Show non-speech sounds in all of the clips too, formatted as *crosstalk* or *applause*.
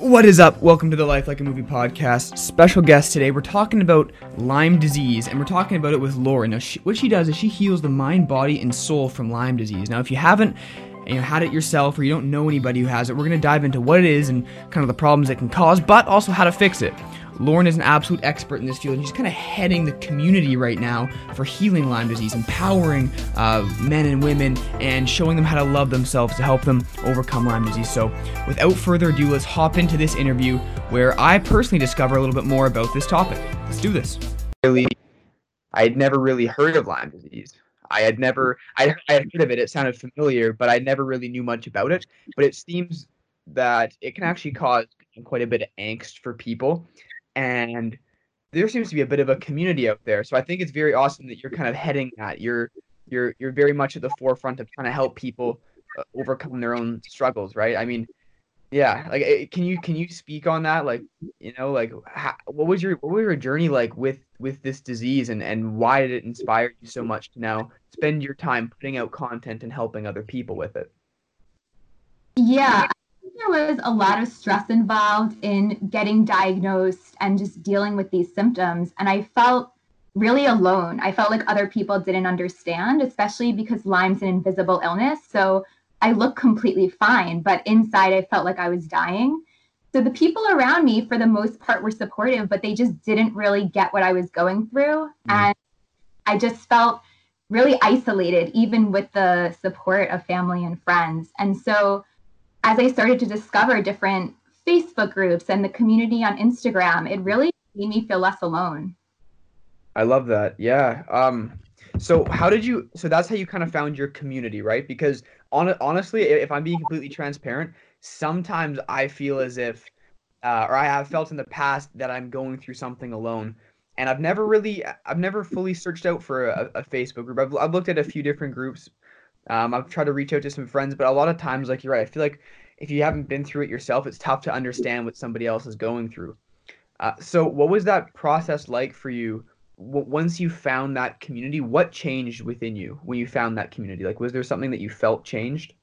What is up? Welcome to the Life Like a Movie podcast. Special guest today. We're talking about Lyme disease, and we're talking about it with Laura. Now, she, what she does is she heals the mind, body, and soul from Lyme disease. Now, if you haven't you had it yourself or you don't know anybody who has it, we're going to dive into what it is and kind of the problems it can cause, but also how to fix it. Lauren is an absolute expert in this field, and she's kind of heading the community right now for healing Lyme disease, empowering uh, men and women, and showing them how to love themselves to help them overcome Lyme disease. So, without further ado, let's hop into this interview where I personally discover a little bit more about this topic. Let's do this. Really, I had never really heard of Lyme disease. I had never, I, I had heard of it. It sounded familiar, but I never really knew much about it. But it seems that it can actually cause quite a bit of angst for people and there seems to be a bit of a community out there. So I think it's very awesome that you're kind of heading that. You're you're you're very much at the forefront of trying to help people uh, overcome their own struggles, right? I mean, yeah, like eh, can you can you speak on that? Like, you know, like how, what was your what was your journey like with with this disease, and and why did it inspire you so much to now spend your time putting out content and helping other people with it? Yeah, there was a lot of stress involved in getting diagnosed and just dealing with these symptoms. And I felt really alone. I felt like other people didn't understand, especially because Lyme's an invisible illness. So I looked completely fine, but inside I felt like I was dying. So the people around me, for the most part, were supportive, but they just didn't really get what I was going through. Mm. And I just felt really isolated, even with the support of family and friends. And so as I started to discover different Facebook groups and the community on Instagram, it really made me feel less alone. I love that. Yeah. Um so how did you so that's how you kind of found your community, right? Because on honestly, if I'm being completely transparent, sometimes I feel as if uh, or I have felt in the past that I'm going through something alone. And I've never really, I've never fully searched out for a, a Facebook group. I've, I've looked at a few different groups um, I've tried to reach out to some friends, but a lot of times, like you're right, I feel like if you haven't been through it yourself, it's tough to understand what somebody else is going through. Uh, so, what was that process like for you? W- once you found that community, what changed within you when you found that community? Like, was there something that you felt changed?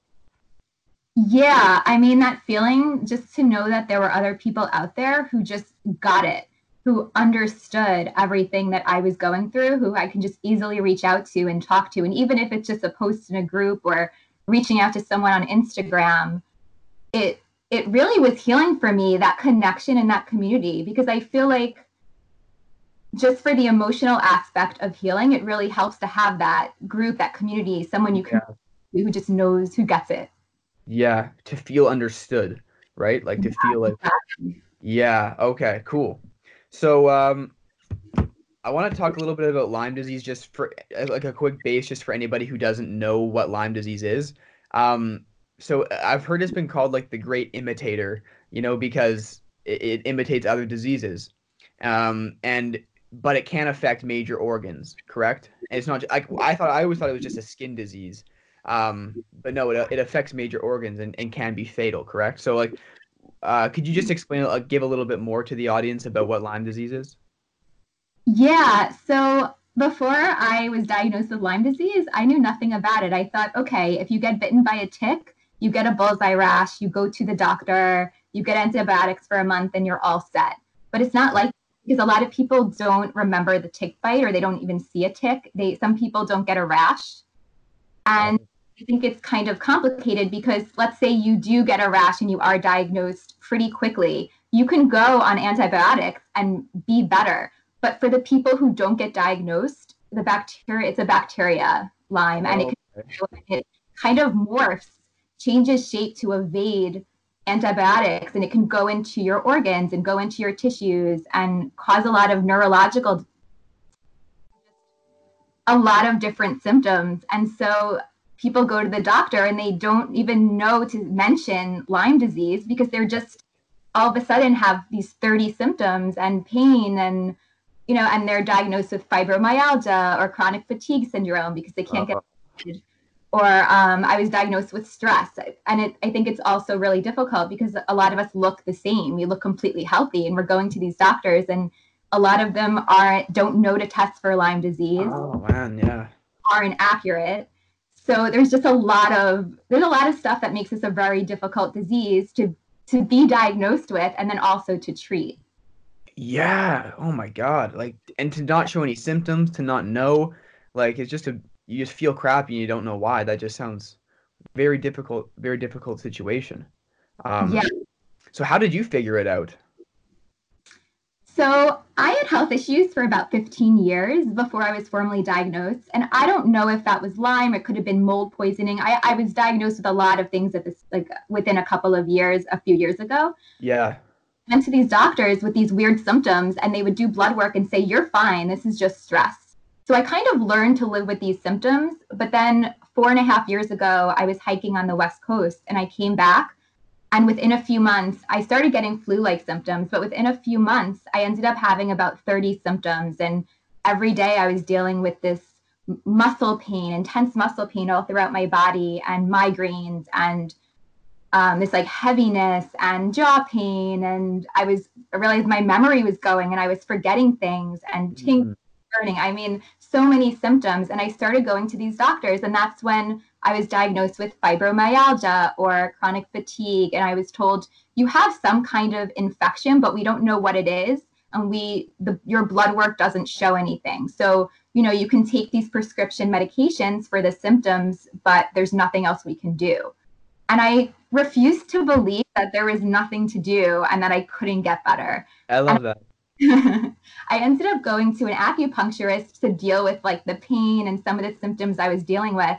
Yeah, I mean, that feeling just to know that there were other people out there who just got it who understood everything that I was going through, who I can just easily reach out to and talk to. And even if it's just a post in a group or reaching out to someone on Instagram, it it really was healing for me that connection and that community because I feel like just for the emotional aspect of healing, it really helps to have that group, that community, someone you can yeah. who just knows who gets it. Yeah, to feel understood, right? Like to yeah, feel like. Yeah, okay, cool. So um, I want to talk a little bit about Lyme disease, just for like a quick base, just for anybody who doesn't know what Lyme disease is. Um, so I've heard it's been called like the great imitator, you know, because it, it imitates other diseases, um, and but it can affect major organs, correct? And it's not like I thought. I always thought it was just a skin disease, um, but no, it, it affects major organs and, and can be fatal, correct? So like, uh, could you just explain, uh, give a little bit more to the audience about what Lyme disease is? Yeah. So before I was diagnosed with Lyme disease, I knew nothing about it. I thought, okay, if you get bitten by a tick, you get a bullseye rash, you go to the doctor, you get antibiotics for a month, and you're all set. But it's not like because a lot of people don't remember the tick bite or they don't even see a tick. They some people don't get a rash. And I think it's kind of complicated because let's say you do get a rash and you are diagnosed pretty quickly. You can go on antibiotics and be better. But for the people who don't get diagnosed, the bacteria, it's a bacteria, Lyme, oh, and it, can, it kind of morphs, changes shape to evade antibiotics, and it can go into your organs and go into your tissues and cause a lot of neurological, a lot of different symptoms. And so people go to the doctor and they don't even know to mention Lyme disease because they're just all of a sudden have these 30 symptoms and pain and you know and they're diagnosed with fibromyalgia or chronic fatigue syndrome because they can't uh-huh. get or um, i was diagnosed with stress. And it, i think it's also really difficult because a lot of us look the same. We look completely healthy and we're going to these doctors and a lot of them aren't don't know to test for lyme disease. Oh man yeah. Aren't accurate so there's just a lot of there's a lot of stuff that makes this a very difficult disease to to be diagnosed with and then also to treat. Yeah. Oh my God. Like, and to not show any symptoms, to not know, like, it's just a, you just feel crappy and you don't know why. That just sounds very difficult, very difficult situation. Um, yeah. So how did you figure it out? So I had health issues for about 15 years before I was formally diagnosed. And I don't know if that was Lyme, it could have been mold poisoning. I, I was diagnosed with a lot of things at this like within a couple of years, a few years ago. Yeah. I went to these doctors with these weird symptoms and they would do blood work and say, You're fine, this is just stress. So I kind of learned to live with these symptoms. But then four and a half years ago, I was hiking on the West Coast and I came back and within a few months, I started getting flu like symptoms. But within a few months, I ended up having about 30 symptoms. And every day I was dealing with this muscle pain, intense muscle pain all throughout my body, and migraines, and um, this like heaviness and jaw pain. And I was, I realized my memory was going and I was forgetting things and mm-hmm. burning. I mean, so many symptoms. And I started going to these doctors. And that's when I was diagnosed with fibromyalgia or chronic fatigue, and I was told you have some kind of infection, but we don't know what it is, and we the your blood work doesn't show anything. So you know you can take these prescription medications for the symptoms, but there's nothing else we can do. And I refused to believe that there was nothing to do and that I couldn't get better. I love and that. *laughs* I ended up going to an acupuncturist to deal with like the pain and some of the symptoms I was dealing with.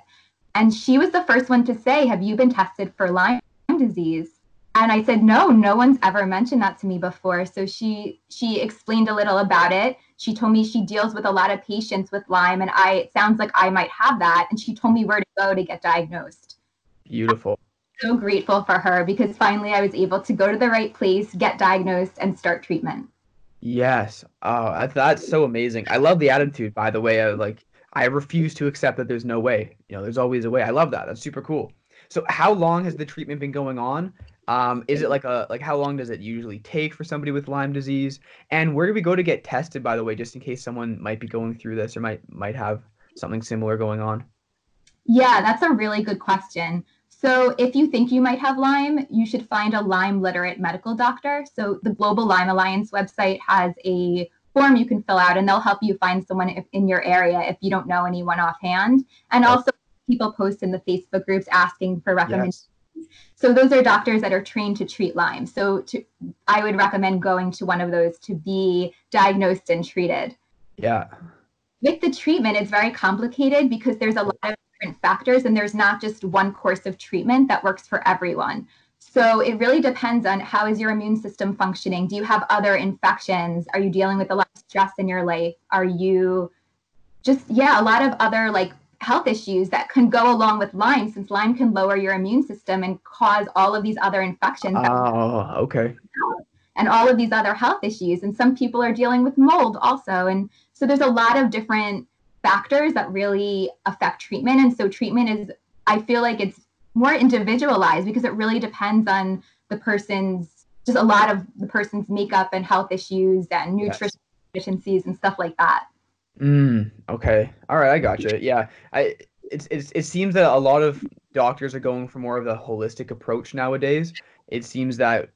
And she was the first one to say, Have you been tested for Lyme disease? And I said, No, no one's ever mentioned that to me before. So she she explained a little about it. She told me she deals with a lot of patients with Lyme, and I it sounds like I might have that. And she told me where to go to get diagnosed. Beautiful. I'm so grateful for her because finally I was able to go to the right place, get diagnosed, and start treatment. Yes. Oh, that's so amazing. I love the attitude, by the way. Of like I refuse to accept that there's no way. You know, there's always a way. I love that. That's super cool. So, how long has the treatment been going on? Um, is it like a like how long does it usually take for somebody with Lyme disease? And where do we go to get tested? By the way, just in case someone might be going through this or might might have something similar going on. Yeah, that's a really good question. So, if you think you might have Lyme, you should find a Lyme literate medical doctor. So, the Global Lyme Alliance website has a form you can fill out and they'll help you find someone if, in your area if you don't know anyone offhand. And also people post in the Facebook groups asking for recommendations. Yes. So those are doctors that are trained to treat Lyme. So to, I would recommend going to one of those to be diagnosed and treated. Yeah. With the treatment, it's very complicated because there's a lot of different factors and there's not just one course of treatment that works for everyone. So it really depends on how is your immune system functioning? Do you have other infections? Are you dealing with a lot of stress in your life? Are you just yeah, a lot of other like health issues that can go along with Lyme since Lyme can lower your immune system and cause all of these other infections. Oh, okay. And all of these other health issues and some people are dealing with mold also and so there's a lot of different factors that really affect treatment and so treatment is I feel like it's more individualized because it really depends on the person's just a lot of the person's makeup and health issues and nutrition yes. deficiencies and stuff like that. Mm, okay. All right, I got you. Yeah. I it's, it's it seems that a lot of doctors are going for more of the holistic approach nowadays. It seems that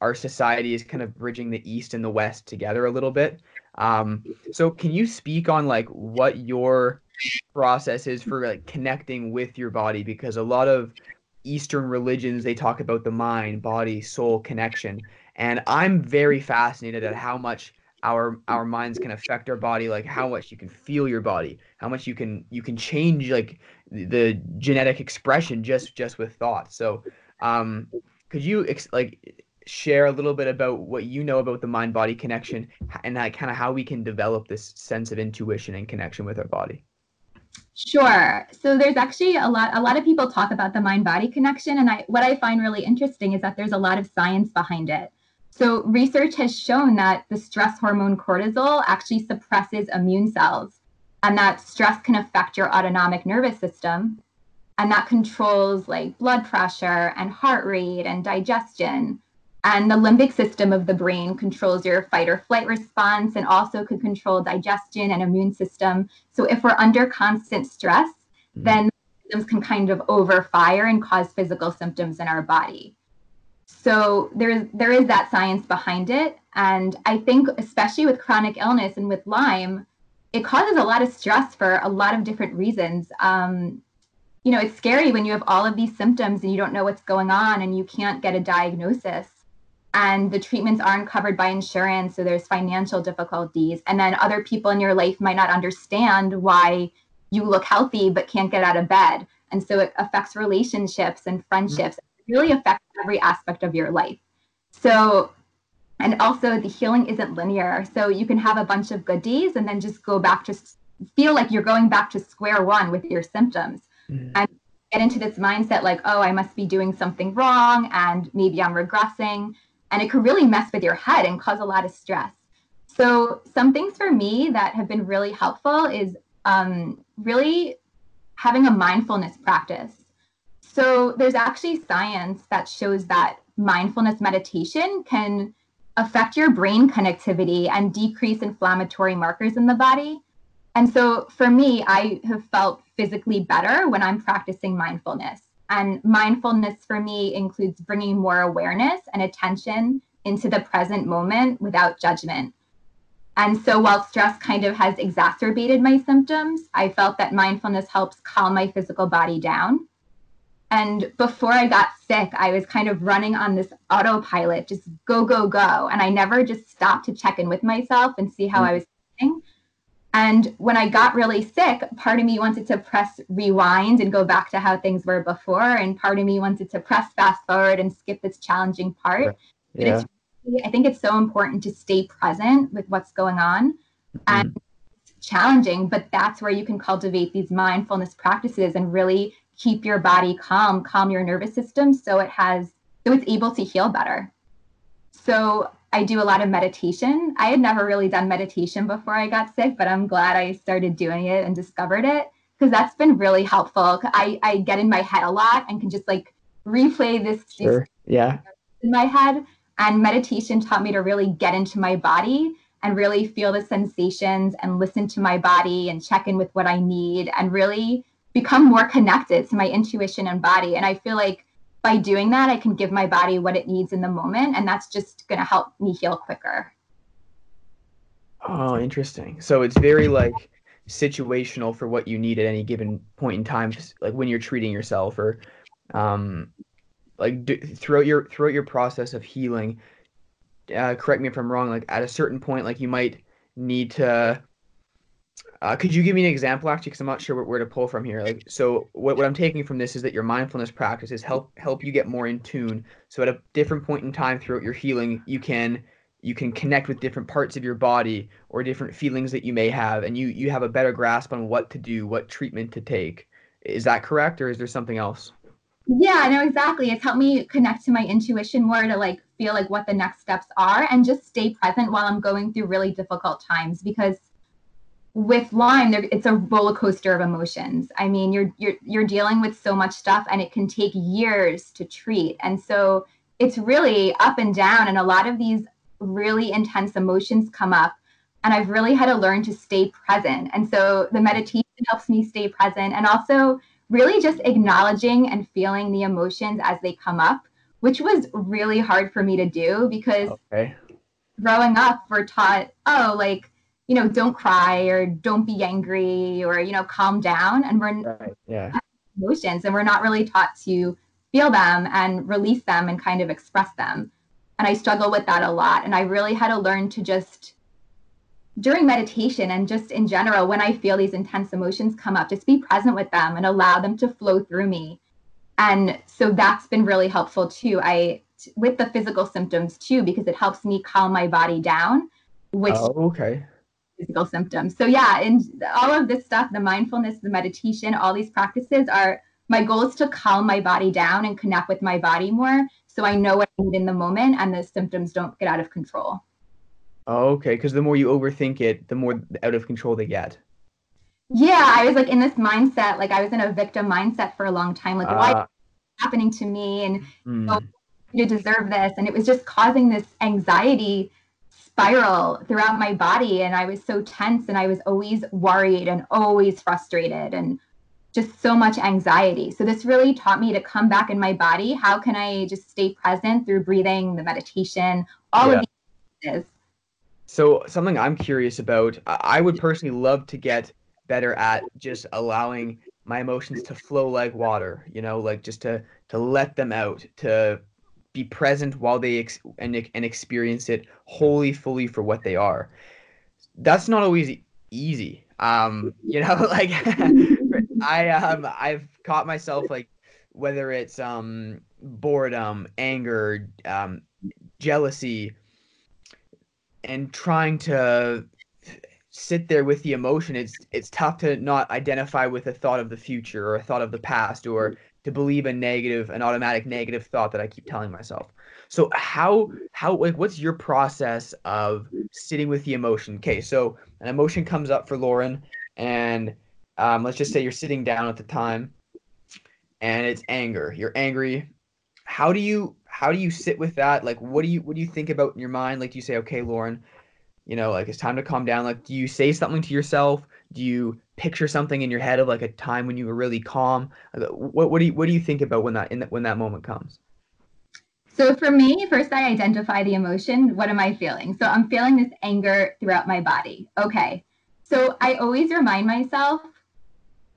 our society is kind of bridging the east and the west together a little bit. Um, so can you speak on like what your process is for like connecting with your body because a lot of eastern religions they talk about the mind body soul connection. And i'm very fascinated at how much our our minds can affect our body like how much you can feel your body how much you can you can change like the genetic expression just just with thought. So um could you ex- like share a little bit about what you know about the mind body connection and like kind of how we can develop this sense of intuition and connection with our body Sure. So there's actually a lot a lot of people talk about the mind body connection and I what I find really interesting is that there's a lot of science behind it. So research has shown that the stress hormone cortisol actually suppresses immune cells and that stress can affect your autonomic nervous system and that controls like blood pressure and heart rate and digestion and the limbic system of the brain controls your fight or flight response and also can control digestion and immune system. So if we're under constant stress, mm-hmm. then symptoms can kind of overfire and cause physical symptoms in our body. So there's there is that science behind it, and I think especially with chronic illness and with Lyme, it causes a lot of stress for a lot of different reasons. Um, you know, it's scary when you have all of these symptoms and you don't know what's going on and you can't get a diagnosis. And the treatments aren't covered by insurance, so there's financial difficulties. And then other people in your life might not understand why you look healthy but can't get out of bed. And so it affects relationships and friendships. It really affects every aspect of your life. So, and also the healing isn't linear. So you can have a bunch of good days and then just go back to feel like you're going back to square one with your symptoms mm. and get into this mindset like, oh, I must be doing something wrong and maybe I'm regressing. And it could really mess with your head and cause a lot of stress. So, some things for me that have been really helpful is um, really having a mindfulness practice. So, there's actually science that shows that mindfulness meditation can affect your brain connectivity and decrease inflammatory markers in the body. And so for me, I have felt physically better when I'm practicing mindfulness. And mindfulness for me includes bringing more awareness and attention into the present moment without judgment. And so while stress kind of has exacerbated my symptoms, I felt that mindfulness helps calm my physical body down. And before I got sick, I was kind of running on this autopilot, just go, go, go. And I never just stopped to check in with myself and see how mm. I was feeling. And when I got really sick, part of me wanted to press rewind and go back to how things were before. And part of me wanted to press fast forward and skip this challenging part. Yeah. I think it's so important to stay present with what's going on. Mm-hmm. And it's challenging, but that's where you can cultivate these mindfulness practices and really keep your body calm, calm your nervous system so it has so it's able to heal better. So I do a lot of meditation. I had never really done meditation before I got sick, but I'm glad I started doing it and discovered it because that's been really helpful. I, I get in my head a lot and can just like replay this sure. yeah in my head. And meditation taught me to really get into my body and really feel the sensations and listen to my body and check in with what I need and really become more connected to my intuition and body. And I feel like by doing that, I can give my body what it needs in the moment, and that's just going to help me heal quicker. Oh, interesting. So it's very like situational for what you need at any given point in time, like when you're treating yourself or um, like do, throughout your throughout your process of healing. Uh, correct me if I'm wrong. Like at a certain point, like you might need to uh, could you give me an example, actually, because I'm not sure where, to pull from here. Like, so what, what I'm taking from this is that your mindfulness practices help help you get more in tune. So at a different point in time throughout your healing, you can you can connect with different parts of your body or different feelings that you may have, and you you have a better grasp on what to do, what treatment to take. Is that correct, or is there something else? Yeah, no, exactly. It's helped me connect to my intuition more to like feel like what the next steps are and just stay present while I'm going through really difficult times because with Lyme, there, it's a roller coaster of emotions. I mean, you're you're you're dealing with so much stuff, and it can take years to treat. And so it's really up and down, and a lot of these really intense emotions come up. And I've really had to learn to stay present. And so the meditation helps me stay present, and also really just acknowledging and feeling the emotions as they come up, which was really hard for me to do because okay. growing up, we're taught, oh, like you know, don't cry or don't be angry or, you know, calm down. And we're right. yeah. emotions and we're not really taught to feel them and release them and kind of express them. And I struggle with that a lot. And I really had to learn to just during meditation and just in general, when I feel these intense emotions come up, just be present with them and allow them to flow through me. And so that's been really helpful too. I with the physical symptoms too, because it helps me calm my body down, which oh, okay physical symptoms. So yeah, and all of this stuff, the mindfulness, the meditation, all these practices are my goal is to calm my body down and connect with my body more so I know what I need in the moment and the symptoms don't get out of control. Okay, because the more you overthink it, the more out of control they get. Yeah, I was like in this mindset, like I was in a victim mindset for a long time, like uh, why ah. happening to me and mm. oh, to deserve this, and it was just causing this anxiety spiral throughout my body and I was so tense and I was always worried and always frustrated and just so much anxiety. So this really taught me to come back in my body. How can I just stay present through breathing, the meditation, all yeah. of these So something I'm curious about, I would personally love to get better at just allowing my emotions to flow like water, you know, like just to to let them out, to be present while they ex- and and experience it wholly fully for what they are. That's not always easy. Um, you know, *laughs* like I um I've caught myself like whether it's um boredom, anger, um jealousy and trying to sit there with the emotion it's it's tough to not identify with a thought of the future or a thought of the past or to believe a negative an automatic negative thought that i keep telling myself. So how how like what's your process of sitting with the emotion? Okay so an emotion comes up for lauren and um, let's just say you're sitting down at the time and it's anger. You're angry. How do you how do you sit with that? Like what do you what do you think about in your mind? Like do you say okay lauren you know like it's time to calm down. Like do you say something to yourself do you picture something in your head of like a time when you were really calm what, what do you what do you think about when that that when that moment comes so for me first i identify the emotion what am i feeling so i'm feeling this anger throughout my body okay so i always remind myself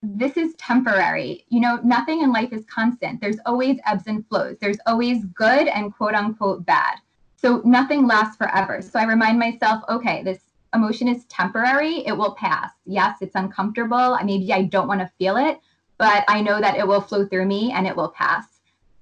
this is temporary. You know, nothing in life is constant. There's always ebbs and flows. There's always good and quote unquote bad. So nothing lasts forever. So I remind myself, okay, this emotion is temporary. It will pass. Yes, it's uncomfortable. Maybe I don't want to feel it, but I know that it will flow through me and it will pass.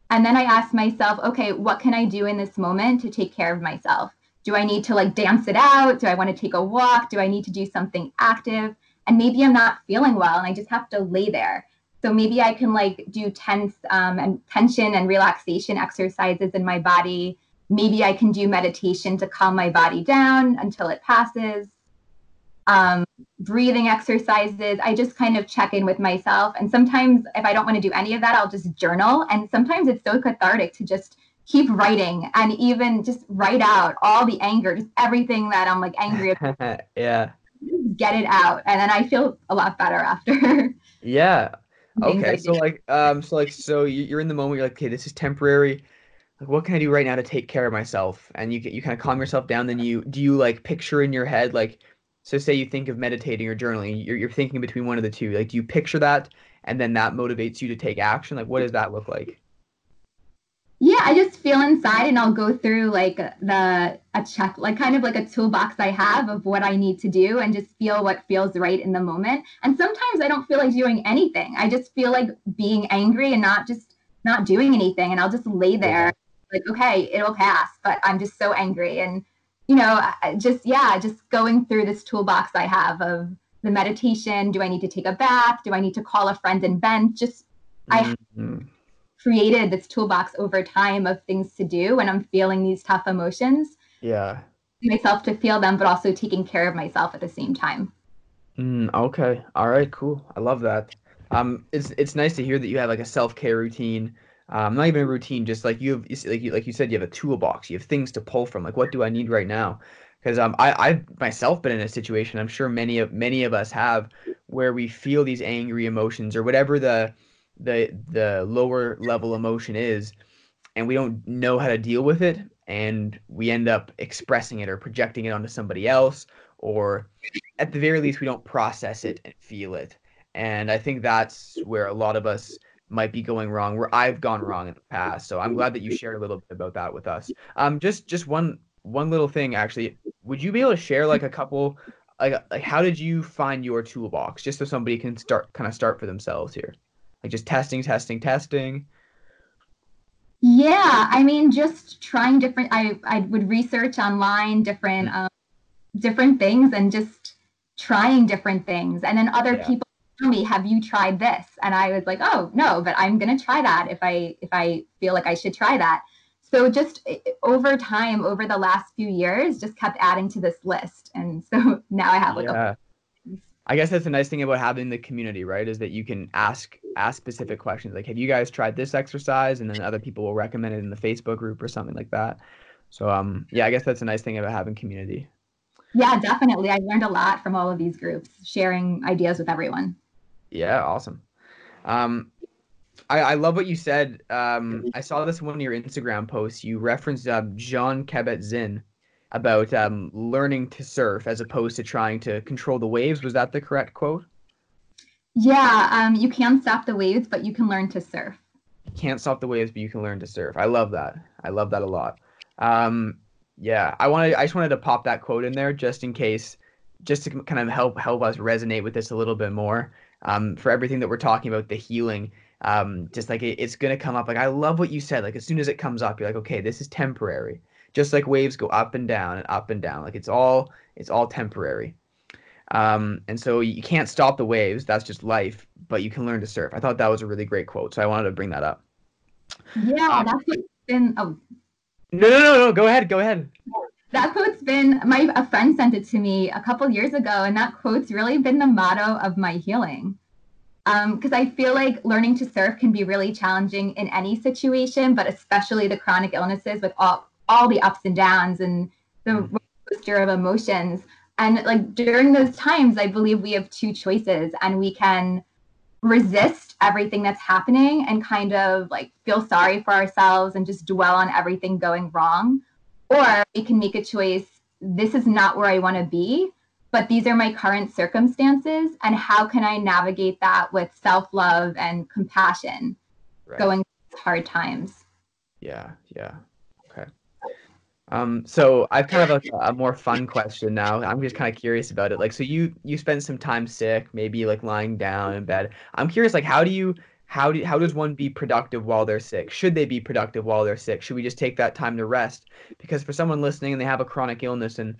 And then I ask myself, okay, what can I do in this moment to take care of myself? Do I need to like dance it out? Do I want to take a walk? Do I need to do something active? And maybe I'm not feeling well and I just have to lay there. So maybe I can like do tense um, and tension and relaxation exercises in my body maybe I can do meditation to calm my body down until it passes. Um, breathing exercises. I just kind of check in with myself. And sometimes, if I don't want to do any of that, I'll just journal. And sometimes it's so cathartic to just keep writing and even just write out all the anger, just everything that I'm like angry *laughs* about. yeah. Get it out. And then I feel a lot better after. yeah. *laughs* Okay. So, like, um, so, like, so you're in the moment, you're like, okay, this is temporary like what can I do right now to take care of myself? And you get you kind of calm yourself down. Then you do you like picture in your head like so say you think of meditating or journaling, you're you're thinking between one of the two. Like do you picture that and then that motivates you to take action? Like what does that look like? Yeah, I just feel inside and I'll go through like the a check like kind of like a toolbox I have of what I need to do and just feel what feels right in the moment. And sometimes I don't feel like doing anything. I just feel like being angry and not just not doing anything and I'll just lay there like, okay, it'll pass, but I'm just so angry. And, you know, just, yeah, just going through this toolbox I have of the meditation. Do I need to take a bath? Do I need to call a friend and vent? Just, mm-hmm. I created this toolbox over time of things to do when I'm feeling these tough emotions. Yeah. Myself to feel them, but also taking care of myself at the same time. Mm, okay. All right. Cool. I love that. Um, it's it's nice to hear that you have like a self care routine um, not even a routine, just like you have, like you, like you said, you have a toolbox. You have things to pull from. Like, what do I need right now? Because um, I, I've myself been in a situation. I'm sure many of many of us have, where we feel these angry emotions or whatever the, the the lower level emotion is, and we don't know how to deal with it, and we end up expressing it or projecting it onto somebody else, or at the very least, we don't process it and feel it. And I think that's where a lot of us might be going wrong where I've gone wrong in the past. So I'm glad that you shared a little bit about that with us. Um, just just one one little thing actually. Would you be able to share like a couple like like how did you find your toolbox just so somebody can start kind of start for themselves here? Like just testing, testing, testing. Yeah, I mean just trying different I I would research online different mm. um different things and just trying different things and then other yeah. people me, have you tried this? And I was like, oh no, but I'm gonna try that if I if I feel like I should try that. So just eh, over time, over the last few years, just kept adding to this list. And *laughs* so now I have like yeah. a I guess that's the nice thing about having the community, right? Is that you can ask ask specific questions like, "Have you guys tried this exercise?" And then other people will recommend it in the Facebook group or something like that. So, um, yeah, I guess that's a nice thing about having community. Yeah, definitely. I learned a lot from all of these groups, sharing ideas with everyone. Yeah, awesome. Um, I, I love what you said. Um, I saw this in one of your Instagram posts. You referenced uh, Jon Kabat-Zinn about um, learning to surf as opposed to trying to control the waves. Was that the correct quote? Yeah, um, you can stop the waves, but you can learn to surf. You can't stop the waves, but you can learn to surf. I love that. I love that a lot. Um, yeah, I wanted. I just wanted to pop that quote in there just in case, just to kind of help help us resonate with this a little bit more. Um, for everything that we're talking about, the healing. Um, just like it, it's gonna come up. Like I love what you said. Like as soon as it comes up, you're like, okay, this is temporary. Just like waves go up and down and up and down. Like it's all it's all temporary. Um, and so you can't stop the waves. That's just life. But you can learn to surf. I thought that was a really great quote. So I wanted to bring that up. Yeah, um, that's been. Oh. No, no, no, no. Go ahead. Go ahead. That quote's been my a friend sent it to me a couple years ago, and that quote's really been the motto of my healing. Because um, I feel like learning to surf can be really challenging in any situation, but especially the chronic illnesses with all all the ups and downs and the mm. roller of emotions. And like during those times, I believe we have two choices, and we can resist everything that's happening and kind of like feel sorry for ourselves and just dwell on everything going wrong. Or we can make a choice this is not where I want to be, but these are my current circumstances. And how can I navigate that with self love and compassion right. going hard times? Yeah, yeah. Okay. Um, so I've kind of a, a, more fun question now. I'm just kind of curious about it. Like, so you you spend some time sick, maybe like lying down in bed. I'm curious, like, how do you how do how does one be productive while they're sick? Should they be productive while they're sick? Should we just take that time to rest? Because for someone listening and they have a chronic illness, and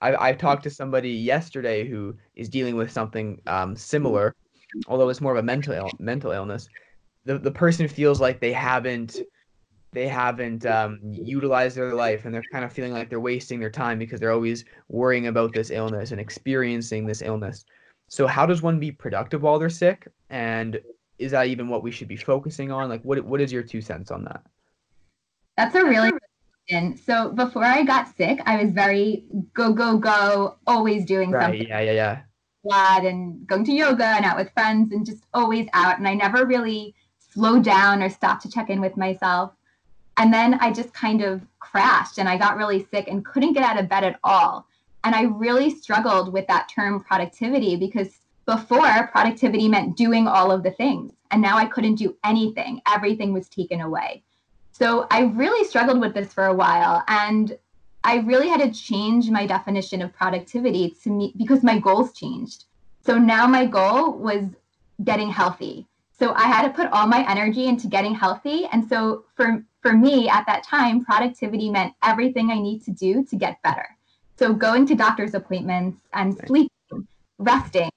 I I talked to somebody yesterday who is dealing with something um, similar, although it's more of a mental mental illness. The the person feels like they haven't they haven't um, utilized their life and they're kind of feeling like they're wasting their time because they're always worrying about this illness and experiencing this illness. So how does one be productive while they're sick? And is that even what we should be focusing on? Like what what is your two cents on that? That's a really good question. So before I got sick, I was very go go go, always doing right, something. Yeah, yeah, yeah. Glad and going to yoga and out with friends and just always out. And I never really slowed down or stopped to check in with myself. And then I just kind of crashed and I got really sick and couldn't get out of bed at all. And I really struggled with that term productivity because before productivity meant doing all of the things. And now I couldn't do anything, everything was taken away. So I really struggled with this for a while. And I really had to change my definition of productivity to me because my goals changed. So now my goal was getting healthy. So I had to put all my energy into getting healthy. And so for for me at that time, productivity meant everything I need to do to get better. So going to doctor's appointments and sleeping, resting,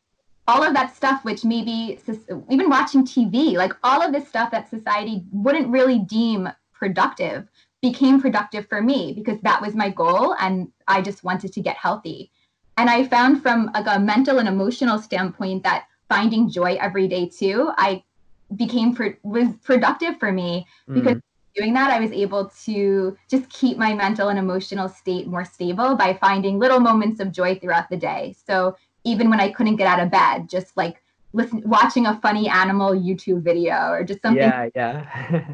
all of that stuff, which maybe even watching TV, like all of this stuff that society wouldn't really deem productive became productive for me because that was my goal and I just wanted to get healthy. And I found from like a mental and emotional standpoint that finding joy every day too, I became pro- was productive for me because mm doing that, I was able to just keep my mental and emotional state more stable by finding little moments of joy throughout the day. So even when I couldn't get out of bed, just like listen, watching a funny animal YouTube video or just something. Yeah, yeah.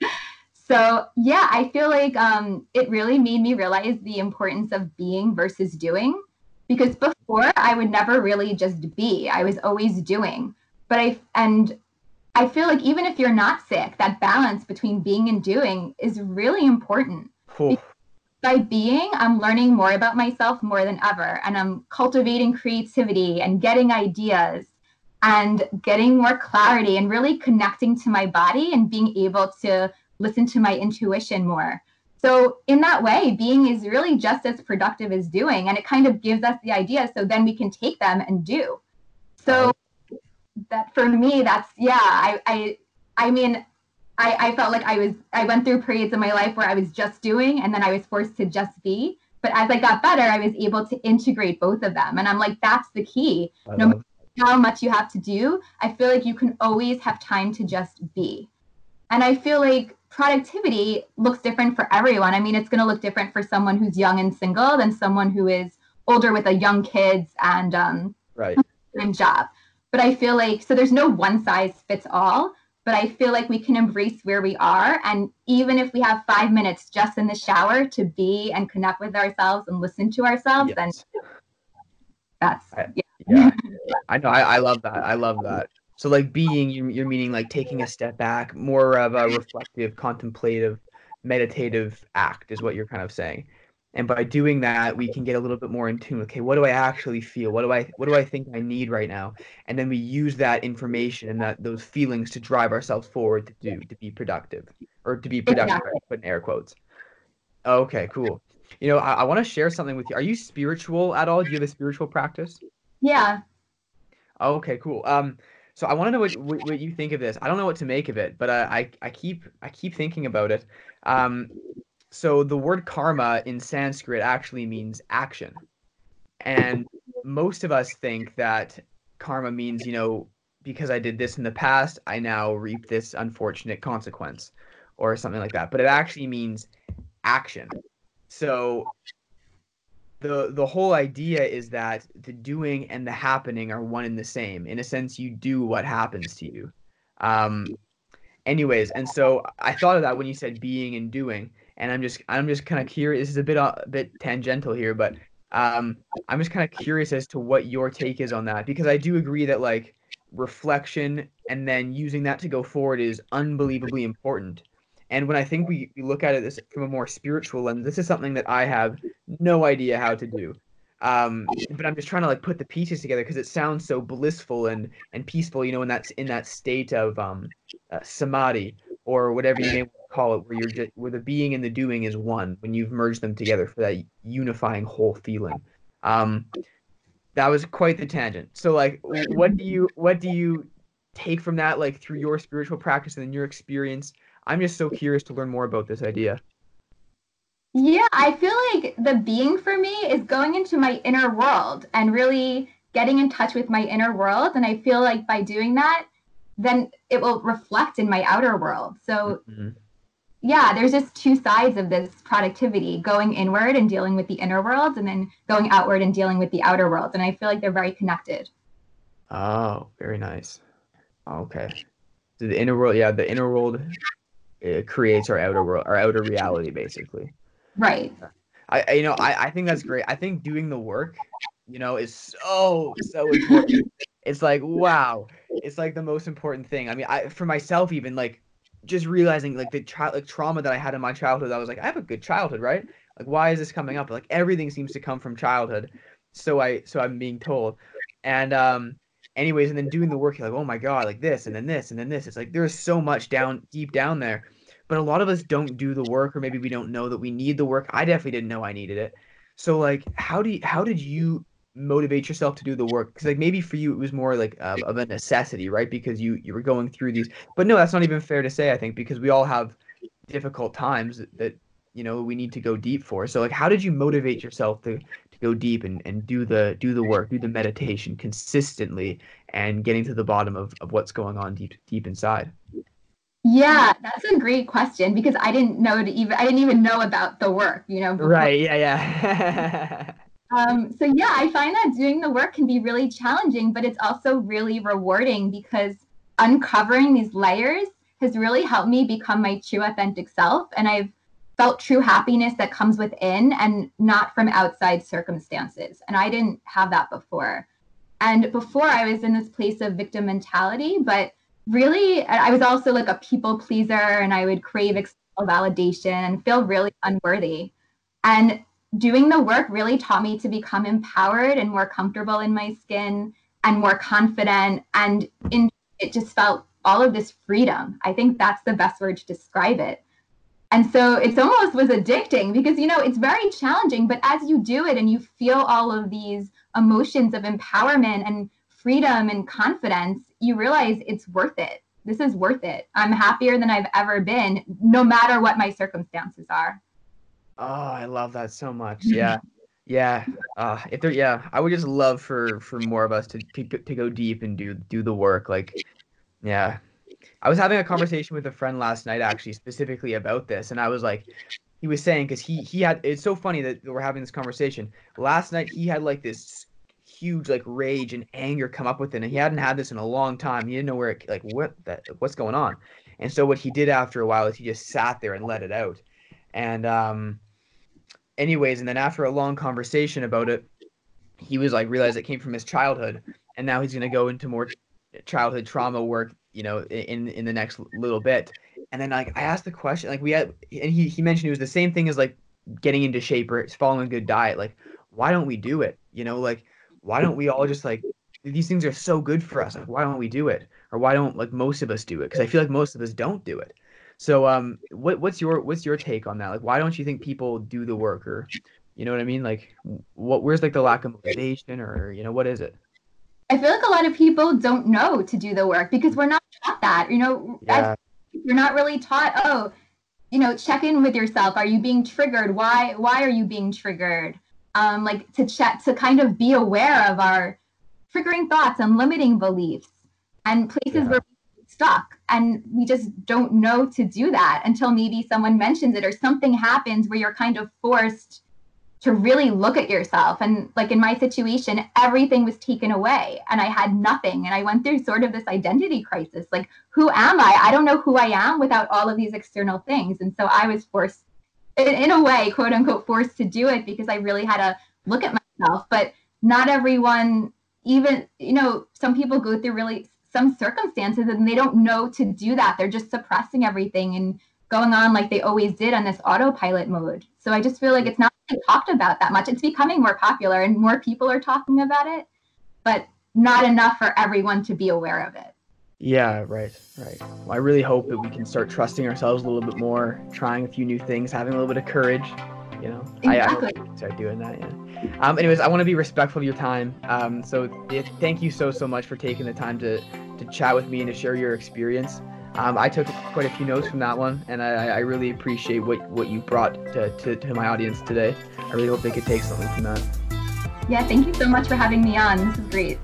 *laughs* so yeah, I feel like um, it really made me realize the importance of being versus doing. Because before I would never really just be; I was always doing. But I and I feel like even if you're not sick, that balance between being and doing is really important. By being, I'm learning more about myself more than ever, and I'm cultivating creativity and getting ideas and getting more clarity and really connecting to my body and being able to listen to my intuition more. So, in that way, being is really just as productive as doing, and it kind of gives us the idea so then we can take them and do. So, that for me, that's yeah. I I I mean, I I felt like I was I went through periods in my life where I was just doing, and then I was forced to just be. But as I got better, I was able to integrate both of them, and I'm like, that's the key. I no matter how much you have to do, I feel like you can always have time to just be. And I feel like productivity looks different for everyone. I mean, it's going to look different for someone who's young and single than someone who is older with a young kids and um, right job. but I feel like so there's no one size fits all, but I feel like we can embrace where we are. And even if we have five minutes just in the shower to be and connect with ourselves and listen to ourselves, yes. then that's yeah. yeah. *laughs* I know. I, I love that. I love that. So like being, you're, you're meaning like taking a step back, more of a reflective, contemplative, meditative act is what you're kind of saying. And by doing that, we can get a little bit more in tune. Okay, what do I actually feel? What do I what do I think I need right now? And then we use that information and that those feelings to drive ourselves forward to do to be productive or to be productive. Exactly. Put in air quotes. Okay, cool. You know, I, I want to share something with you. Are you spiritual at all? Do you have a spiritual practice? Yeah. okay, cool. Um, so I want to know what, what, what you think of this. I don't know what to make of it, but uh, I I keep I keep thinking about it. Um, so the word karma in Sanskrit actually means action. And most of us think that karma means, you know, because I did this in the past, I now reap this unfortunate consequence or something like that. But it actually means action. So the the whole idea is that the doing and the happening are one and the same. In a sense, you do what happens to you. Um, anyways, and so I thought of that when you said being and doing and I'm just I'm just kind of curious. This is a bit uh, a bit tangential here, but um, I'm just kind of curious as to what your take is on that because I do agree that like reflection and then using that to go forward is unbelievably important. And when I think we, we look at it this from a more spiritual lens, this is something that I have no idea how to do. Um, but I'm just trying to like put the pieces together because it sounds so blissful and and peaceful, you know, in that in that state of um, uh, samadhi or whatever you may call it, where you're just where the being and the doing is one when you've merged them together for that unifying whole feeling. Um, that was quite the tangent. So like, what do you what do you take from that like through your spiritual practice and your experience? I'm just so curious to learn more about this idea. Yeah, I feel like the being for me is going into my inner world and really getting in touch with my inner world. And I feel like by doing that, then it will reflect in my outer world. So mm-hmm yeah, there's just two sides of this productivity going inward and dealing with the inner world, and then going outward and dealing with the outer world. And I feel like they're very connected. Oh, very nice. Okay. So the inner world, yeah, the inner world it creates our outer world, our outer reality, basically. Right. I, you know, I, I think that's great. I think doing the work, you know, is so, so important. It's like, wow. It's like the most important thing. I mean, I, for myself, even like, just realizing like the child like trauma that I had in my childhood, I was like, I have a good childhood, right? Like, why is this coming up? Like everything seems to come from childhood. So I so I'm being told. And um anyways, and then doing the work, you're like, oh my god, like this and then this and then this. It's like there's so much down deep down there. But a lot of us don't do the work, or maybe we don't know that we need the work. I definitely didn't know I needed it. So like, how do you, how did you motivate yourself to do the work because like maybe for you it was more like uh, of a necessity right because you you were going through these but no that's not even fair to say i think because we all have difficult times that, that you know we need to go deep for so like how did you motivate yourself to to go deep and, and do the do the work do the meditation consistently and getting to the bottom of, of what's going on deep deep inside yeah, that's a great question because I didn't know to even I didn't even know about the work, you know. Before. Right. Yeah. Yeah. *laughs* Um, so yeah, I find that doing the work can be really challenging, but it's also really rewarding because uncovering these layers has really helped me become my true authentic self. And I've felt true happiness that comes within and not from outside circumstances. And I didn't have that before. And before I was in this place of victim mentality, but really I was also like a people pleaser and I would crave external validation and feel really unworthy. And doing the work really taught me to become empowered and more comfortable in my skin and more confident. And in it just felt all of this freedom. I think that's the best word to describe it. And so it's almost was addicting because you know it's very challenging but as you do it and you feel all of these emotions of empowerment and freedom and confidence you realize it's worth it. This is worth it. I'm happier than i've ever been no matter what my circumstances are Oh, I love that so much. *laughs* Yeah. Yeah. Uh, if there, yeah, I would just love for for more of us to, to to go deep and do do the work. Like, yeah. I was having a conversation with a friend last night, actually, specifically about this, and I was like, he was saying because he he had. It's so funny that we're having this conversation. Last night he had like this huge like rage and anger come up within, and he hadn't had this in a long time. He didn't know where it, like what that what's going on, and so what he did after a while is he just sat there and let it out, and um, anyways, and then after a long conversation about it, he was like realized it came from his childhood, and now he's gonna go into more childhood trauma work, you know, in in the next little bit. And then like I asked the question, like we had, and he he mentioned it was the same thing as like getting into shape or it's following a good diet. Like, why don't we do it? You know, like why don't we all just like these things are so good for us? Like, why don't we do it? Or why don't like most of us do it? Because I feel like most of us don't do it. So um, what what's your what's your take on that? Like, why don't you think people do the work or you know what I mean? Like, what where's like the lack of motivation or you know what is it? I feel like a lot of people don't know to do the work because we're not taught that. You know, yeah. you're not really taught. Oh, you know, check in with yourself. Are you being triggered? Why why are you being triggered? Um, like to check to kind of be aware of our triggering thoughts and limiting beliefs and places yeah. where we're stuck. And we just don't know to do that until maybe someone mentions it or something happens where you're kind of forced to really look at yourself. And like in my situation, everything was taken away and I had nothing. And I went through sort of this identity crisis like, who am I? I don't know who I am without all of these external things. And so I was forced, in a way, quote unquote, forced to do it because I really had to look at myself. But not everyone, even, you know, some people go through really some circumstances and they don't know to do that. They're just suppressing everything and going on like they always did on this autopilot mode. So I just feel like it's not talked about that much. It's becoming more popular and more people are talking about it, but not enough for everyone to be aware of it. Yeah, right, right. Well, I really hope that we can start trusting ourselves a little bit more, trying a few new things, having a little bit of courage. You know, exactly. I, I start doing that. Yeah. Um. Anyways, I want to be respectful of your time. Um. So thank you so so much for taking the time to to chat with me and to share your experience. Um, I took quite a few notes from that one, and I, I really appreciate what, what you brought to, to, to my audience today. I really hope they could take something from that. Yeah, thank you so much for having me on. This is great.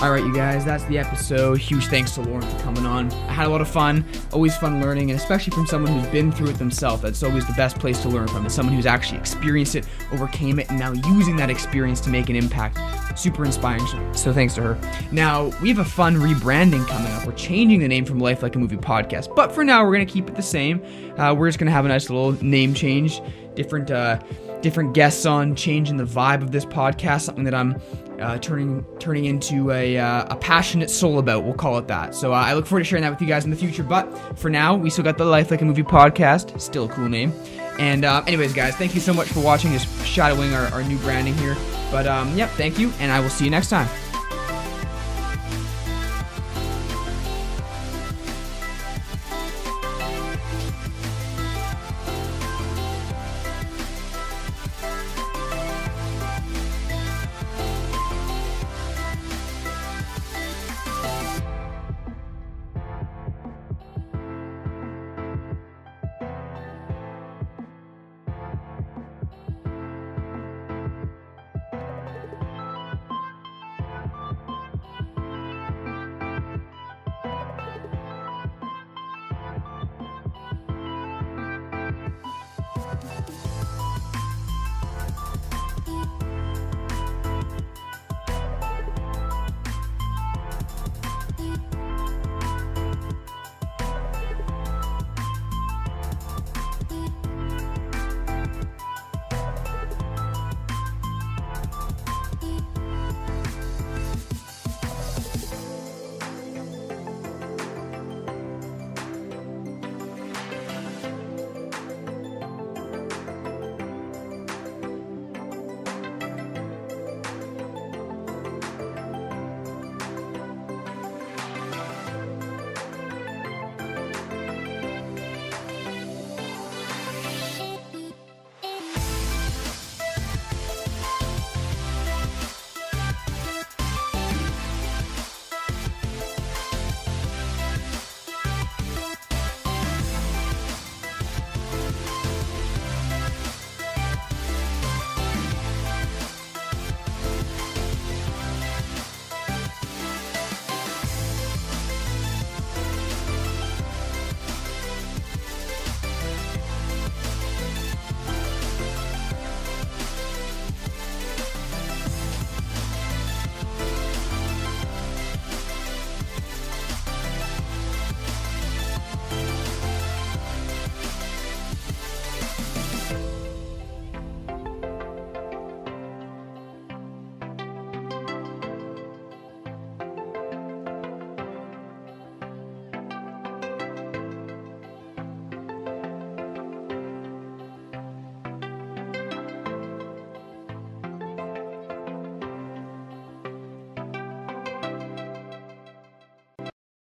All right, you guys, that's the episode. Huge thanks to Lauren for coming on. I had a lot of fun. Always fun learning, and especially from someone who's been through it themselves. That's always the best place to learn from, is someone who's actually experienced it, overcame it, and now using that experience to make an impact. Super inspiring. So thanks to her. Now, we have a fun rebranding coming up. We're changing the name from Life Like a Movie podcast, but for now, we're going to keep it the same. Uh, we're just going to have a nice little name change, different. Uh, different guests on, changing the vibe of this podcast, something that I'm uh, turning turning into a, uh, a passionate soul about. We'll call it that. So uh, I look forward to sharing that with you guys in the future. But for now, we still got the Life Like a Movie podcast. Still a cool name. And uh, anyways, guys, thank you so much for watching. Just shadowing our, our new branding here. But um, yep, thank you, and I will see you next time.